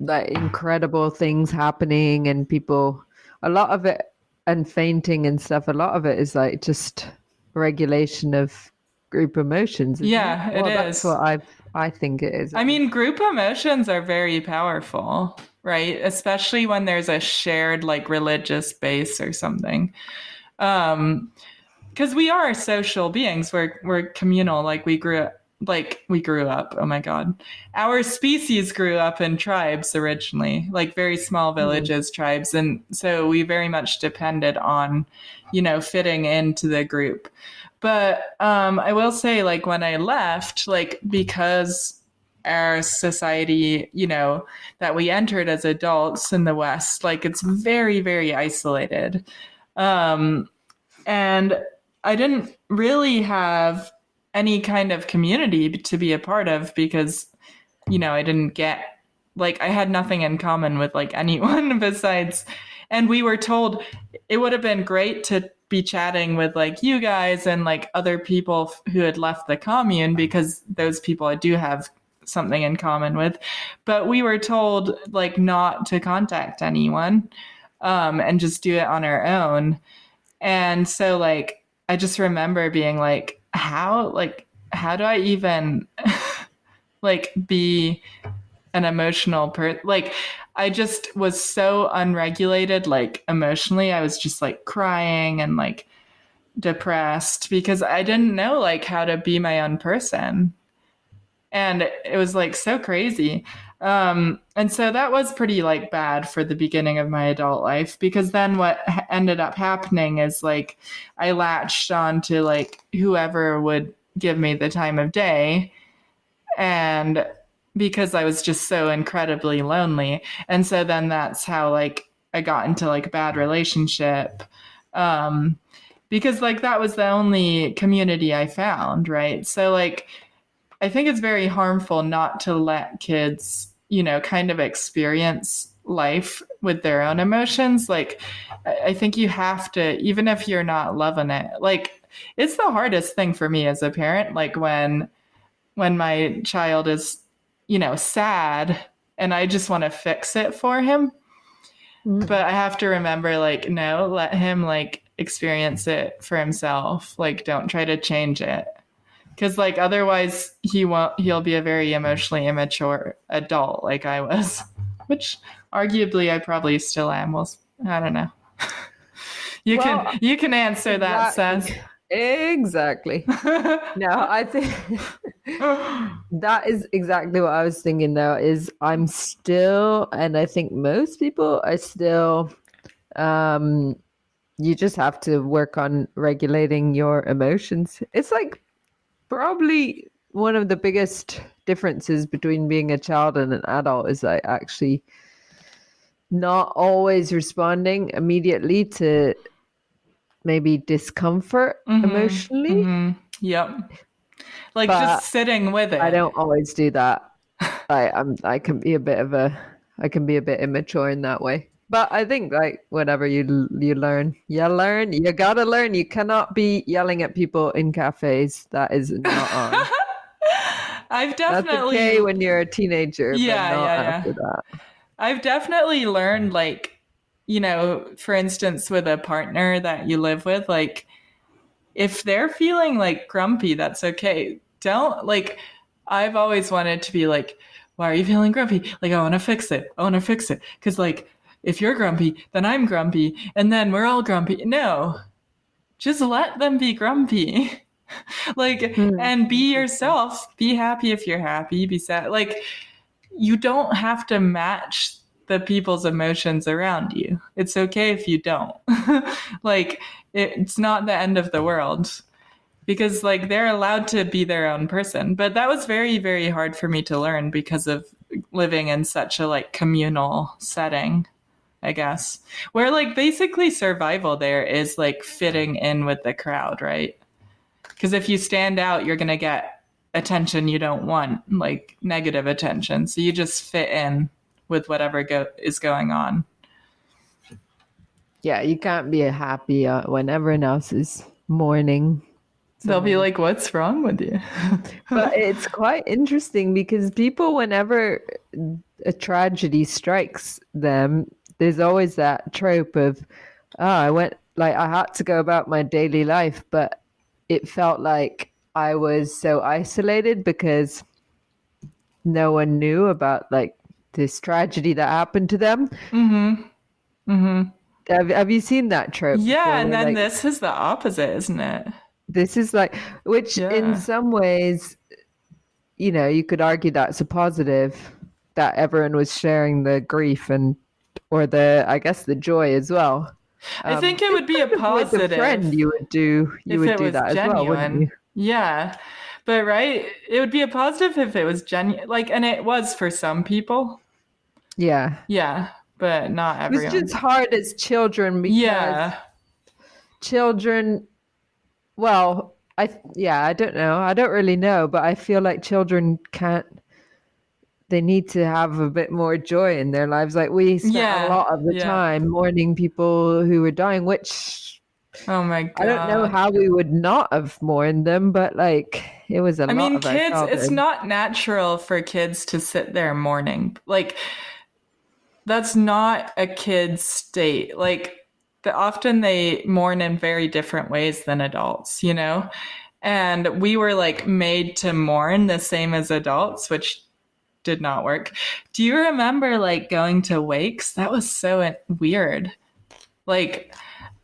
like incredible things happening and people a lot of it and fainting and stuff a lot of it is like just regulation of group emotions Yeah, it, it well, that's is. what i i think it is I mean, group emotions are very powerful, right? Especially when there's a shared like religious base or something. Um because we are social beings. We're we're communal. Like we grew up like we grew up. Oh my god. Our species grew up in tribes originally, like very small villages, tribes. And so we very much depended on, you know, fitting into the group. But um I will say like when I left, like because our society, you know, that we entered as adults in the West, like it's very, very isolated. Um, and I didn't really have any kind of community to be a part of because, you know, I didn't get, like, I had nothing in common with, like, anyone besides. And we were told it would have been great to be chatting with, like, you guys and, like, other people who had left the commune because those people I do have something in common with. But we were told, like, not to contact anyone um, and just do it on our own. And so, like, I just remember being like, how, like, how do I even, like, be an emotional person? Like, I just was so unregulated, like, emotionally. I was just like crying and like depressed because I didn't know, like, how to be my own person. And it was like so crazy. Um, and so that was pretty like bad for the beginning of my adult life because then what ended up happening is like I latched on to like whoever would give me the time of day and because I was just so incredibly lonely. And so then that's how like I got into like a bad relationship. Um because like that was the only community I found, right? So like I think it's very harmful not to let kids, you know, kind of experience life with their own emotions. Like, I think you have to, even if you're not loving it, like, it's the hardest thing for me as a parent. Like, when, when my child is, you know, sad and I just want to fix it for him. Mm. But I have to remember, like, no, let him, like, experience it for himself. Like, don't try to change it because like otherwise he won't he'll be a very emotionally immature adult like i was which arguably i probably still am well i don't know you Well, can you can answer that exactly. Seth. exactly no i think that is exactly what i was thinking though is i'm still and i think most people are still um you just have to work on regulating your emotions it's like probably one of the biggest differences between being a child and an adult is like actually not always responding immediately to maybe discomfort Mhm, emotionally Mhm. Yep. Like But just sitting with it. I don't always do that. I I'm I can be a bit of a I can be a bit immature in that way. But I think like whatever you you learn, you learn. You gotta learn. You cannot be yelling at people in cafes. That is not on. I've That's definitely okay when you're a teenager, Yeah, but not yeah, yeah. I've definitely learned like you know, for instance, with a partner that you live with, like if they're feeling like grumpy, that's okay. Don't like, I've always wanted to be like, why are you feeling grumpy? Like, I want to fix it. I want to fix it. Cause like, if you're grumpy, then I'm grumpy. And then we're all grumpy. No, just let them be grumpy. like, Hmm. and be yourself. Be happy if you're happy. Be sad. Like, you don't have to match the people's emotions around you. It's okay if you don't. like, it, it's not the end of the world because like they're allowed to be their own person but that was very very hard for me to learn because of living in such a like communal setting i guess. Where like basically survival there is like fitting in with the crowd right? Because if you stand out you're going to get attention you don't want like negative attention. So you just fit in with whatever go- is going on. Yeah, you can't be happy uh, when everyone else is mourning. they'll be like what's wrong with you? But it's quite interesting because people, whenever a tragedy strikes them, there's always that trope of, oh, I went, like, I had to go about my daily life, but it felt like I was so isolated because no one knew about, like, this tragedy that happened to them. mm-hmm mm-hmm Have, have you seen that trope? Yeah, before and then like, this is the opposite, isn't it? this is like which Yeah. in some ways you know you could argue that's a positive that everyone was sharing the grief and or the i guess the joy as well I Um, think it would be a with positive a friend you would do you would do that as well wouldn't genuine. you Yeah, but right, it would be a positive if it was genuine. Like, and it was for some people. yeah Yeah, but not everyone. just hard as children because yeah, children well i yeah i don't know i don't really know but i feel like children can't they need to have a bit more joy in their lives like we spent Yeah, a lot of the yeah. time mourning people who were dying which Oh my god. i don't know how we would not have mourned them but like it was a I lot mean, of kids, it's not natural for kids to sit there mourning. Like, that's not a kid's state. Like, the, often they mourn in very different ways than adults, you know? And we were like made to mourn the same as adults, which did not work. Do you remember like going to wakes? That was so weird. Like,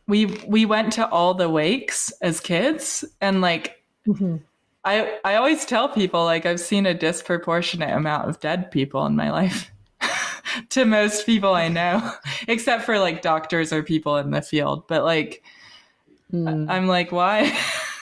we we went to all the wakes as kids and like Mhm. I I always tell people like I've seen a disproportionate amount of dead people in my life to most people I know, except for like doctors or people in the field. But like Mm. I'm like, why?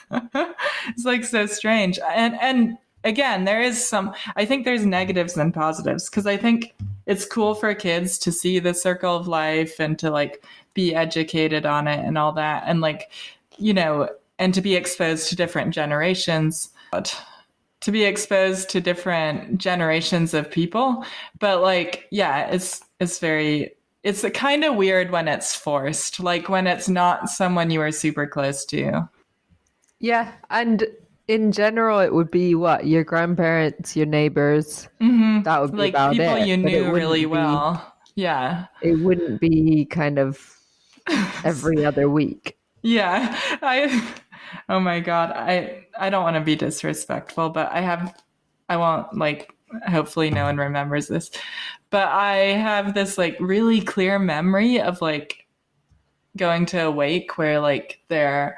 it's like so strange. And and again, there is some I think there's negatives and positives because I think it's cool for kids to see the circle of life and to like be educated on it and all that and like you know and to be exposed to different generations but to be exposed to different generations of people. But like yeah it's it's very it's kind of weird when it's forced like when it's not someone you are super close to. Yeah and in general it would be what your grandparents your neighbors? Hmm that would be like about people it, you but it knew really be- well. Yeah. It wouldn't be kind of every other week. Yeah, I. Oh my god, I I don't want to be disrespectful, but I have, I won't like. Hopefully, no one remembers this, but I have this like really clear memory of like going to a wake where like their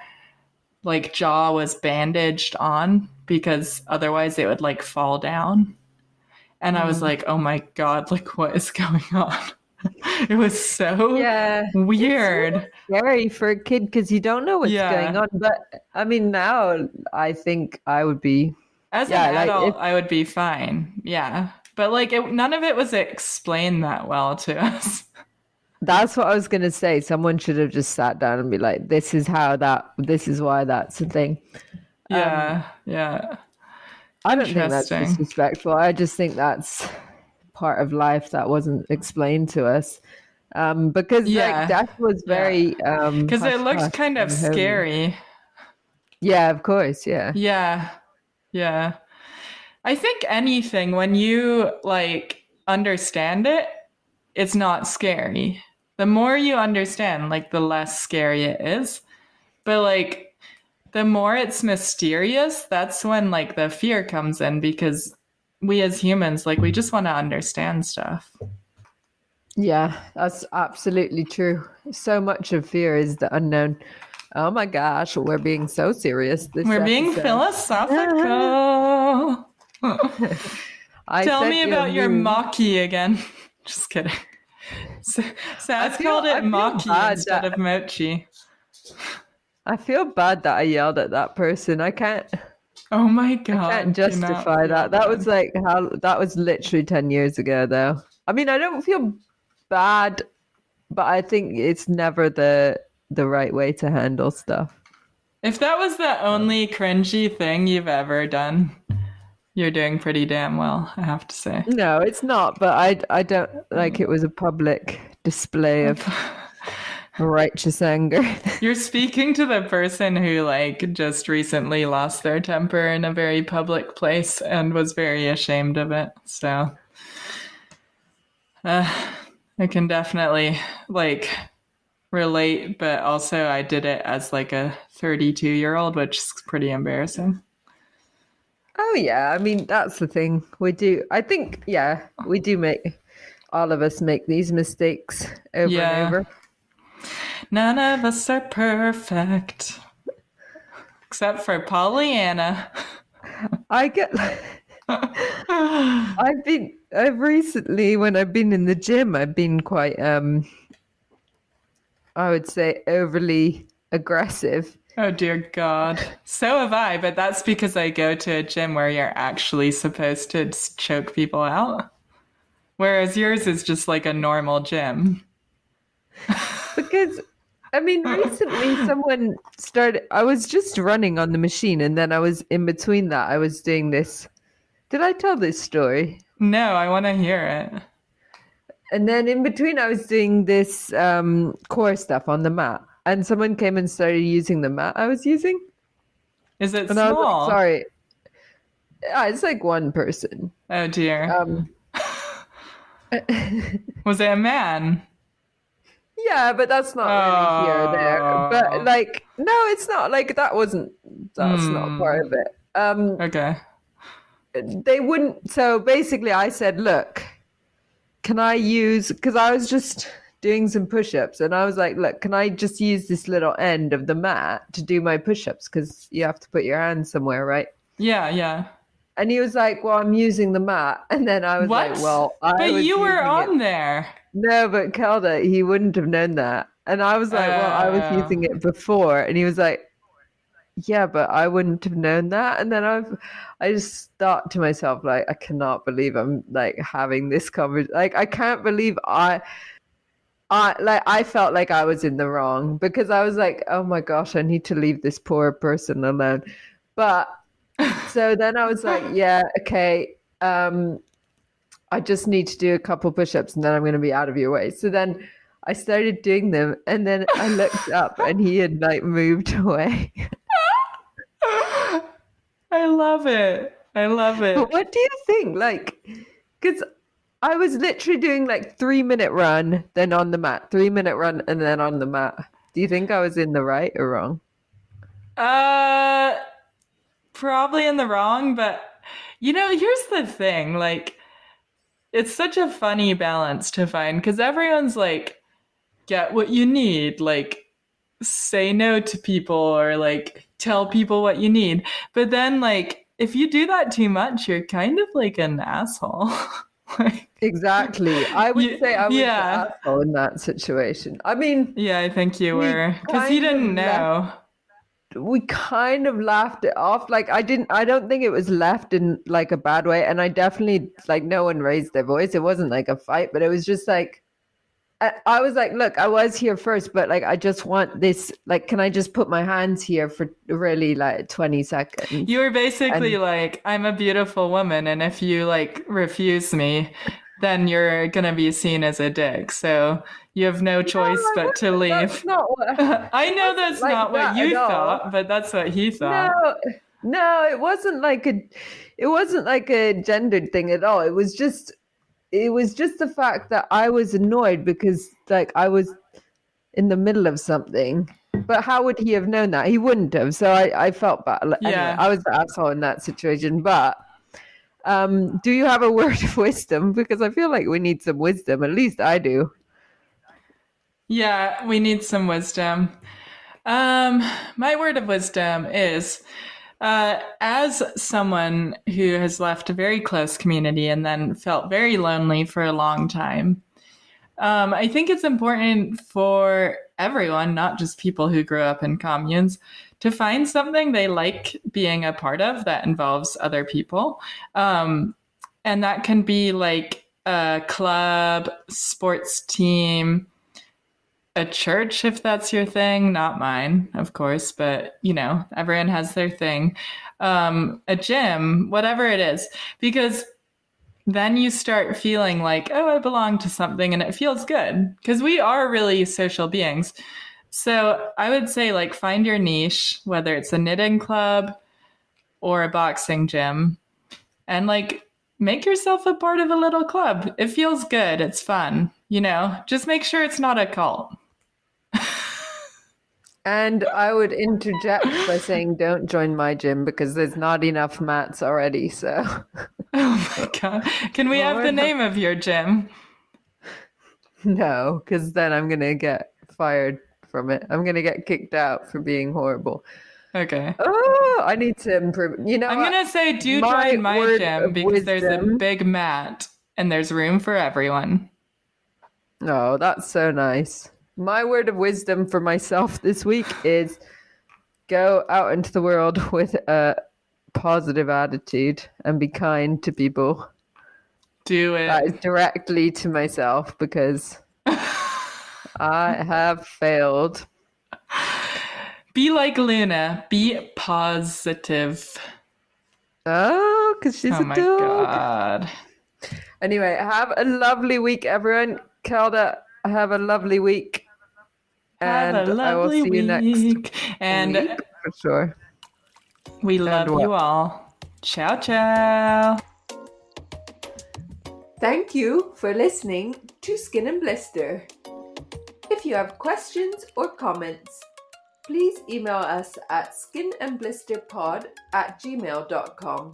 like jaw was bandaged on because otherwise it would like fall down, and I was Mm. like, oh my god, like what is going on? it was so yeah weird. scary for a kid because you don't know what's Yeah. going on. But I mean, now I think I would be. As Yeah, an like, adult, if- I would be fine. Yeah. But like it, none of it was explained that well to us. That's what I was gonna say. Someone should have just sat down and be like, "This is how that. This is why that's a thing." Yeah. yeah. I don't think that's disrespectful. I just think that's part of life that wasn't explained to us. Um, because Yeah. like death was Yeah. very um Because it hush looked hush kind of scary. Yeah, of course. Yeah. Yeah. Yeah. I think anything when you like understand it, it's not scary. The more you understand, like the less scary it is. But like the more it's mysterious, that's when like the fear comes in because we as humans, like we just want to understand stuff. Yeah, that's absolutely true. So much of fear is the unknown. Oh my gosh, we're being so serious. This We're being philosophical. I Tell me you about your maki again. Just kidding. S- Saz feel- called it maki instead that- of mochi. I feel bad that I yelled at that person. I can't. Oh my god! I can't justify that. That was like how that was literally 10 years ago though. I mean, I don't feel bad, but I think it's never the the right way to handle stuff. If that was the only cringy thing you've ever done, you're doing pretty damn well, I have to say. No, it's not, but I I don't like it was a public display of righteous anger. You're speaking to the person who like just recently lost their temper in a very public place and was very ashamed of it. So uh, I can definitely like relate, but also I did it as like a 32 year old, which is pretty embarrassing. Oh yeah, I mean, that's the thing. We do I think yeah, we do make all of us make these mistakes over Yeah. and over. None of us are perfect. Except for Pollyanna. I get I've been I've recently when I've been in the gym I've been quite um I would say overly aggressive. Oh dear God. So have I, but that's because I go to a gym where you're actually supposed to choke people out. Whereas yours is just like a normal gym. Because I mean recently someone started I was just running on the machine and then I was in between that I was doing this Did I tell this story? No, I want to hear it. And then in between I was doing this um core stuff on the mat and someone came and started using the mat I was using. Is it And small? like, sorry. Yeah, it's like one person. Oh dear. Um Was it a man? Yeah, but that's not really here or there. Oh. But like, no, it's not like that wasn't. That's not Hmm. part of it. Um, Okay. they wouldn't. So basically, I said, "Look, can I use?" Because I was just doing some push-ups, and I was like, "Look, can I just use this little end of the mat to do my push-ups? Because you have to put your hand somewhere, right?" Yeah, yeah. And he was like, "Well, I'm using the mat," and then I was What? like, "Well, I but you were using it- on there. No, but Kelda, he wouldn't have known that. And I was like, well, I was Oh. using it before. And he was like, yeah, but I wouldn't have known that. And then I've, I just thought to myself, like, I cannot believe I'm like having this conversation. Like, I can't believe I, I like, I felt like I was in the wrong because I was like, oh my gosh, I need to leave this poor person alone. But so then I was like, yeah, okay. Um, I just need to do a couple push-ups and then I'm going to be out of your way. So then I started doing them and then I looked up and he had like moved away. I love it. I love it. But what do you think? Like, because I was literally doing like three minute run, then on the mat, three minute run, and then on the mat. Do you think I was in the right or wrong? Uh, probably in the wrong, but you know, here's the thing like, it's such a funny balance to find because everyone's like, get what you need, like, say no to people or like tell people what you need. But then, like, if you do that too much, you're kind of like an asshole. like, Exactly. I would You- say I was yeah. the asshole in that situation. I mean, yeah, I think you were because he didn't know. we kind of laughed it off like i didn't i don't think it was left in like a bad way and i definitely like no one raised their voice it wasn't like a fight but it was just like I, I was like look i was here first but like i just want this like can i just put my hands here for really like 20 seconds You were basically And- like, I'm a beautiful woman, and if you like refuse me, then you're gonna be seen as a dick. So you have no choice No, but to leave. that's not what I know that's like not what that you all. thought, but that's what he thought. no no it wasn't like a it wasn't like a gendered thing at all it was just it was just the fact that I was annoyed because like I was in the middle of something. But how would he have known that? He wouldn't have. So I, I felt bad. Anyway, Yeah. I was the asshole in that situation. But um, do you have a word of wisdom? Because I feel like we need some wisdom. At least I do. Yeah, we need some wisdom. Um, my word of wisdom is uh, as someone who has left a very close community and then felt very lonely for a long time, um, I think it's important for everyone, not just people who grew up in communes, to find something they like being a part of that involves other people. Um, and that can be like a club, sports team, a church if that's your thing not mine of course but you know everyone has their thing. Um a gym whatever it is because then you start feeling like oh i belong to something and it feels good because we are really social beings. So i would say like find your niche whether it's a knitting club or a boxing gym and like make yourself a part of a little club. It feels good. It's fun you know? Just make sure it's not a cult And I would interject by saying, don't join my gym because there's not enough mats already. So Oh my god. Can we have the name of your gym? no, because then I'm going to get fired from it. I'm going to get kicked out for being horrible. Okay. Oh, I need to improve. You know, I'm gonna say do My join my gym because there's a big mat and there's room for everyone. Oh, that's so nice. My word of wisdom for myself this week is go out into the world with a positive attitude and be kind to people. Do it. That is directly to myself because I have failed. Be like Luna. Be positive. Oh, because she's oh a my dog. god. Anyway, have a lovely week, everyone. Kelda, have a lovely week. And Have a I will lovely see you next week. And week for sure. we love you all. Ciao ciao. Thank you for listening to Skin and Blister. If you have questions or comments, please email us at skinandblisterpod at gmail.com.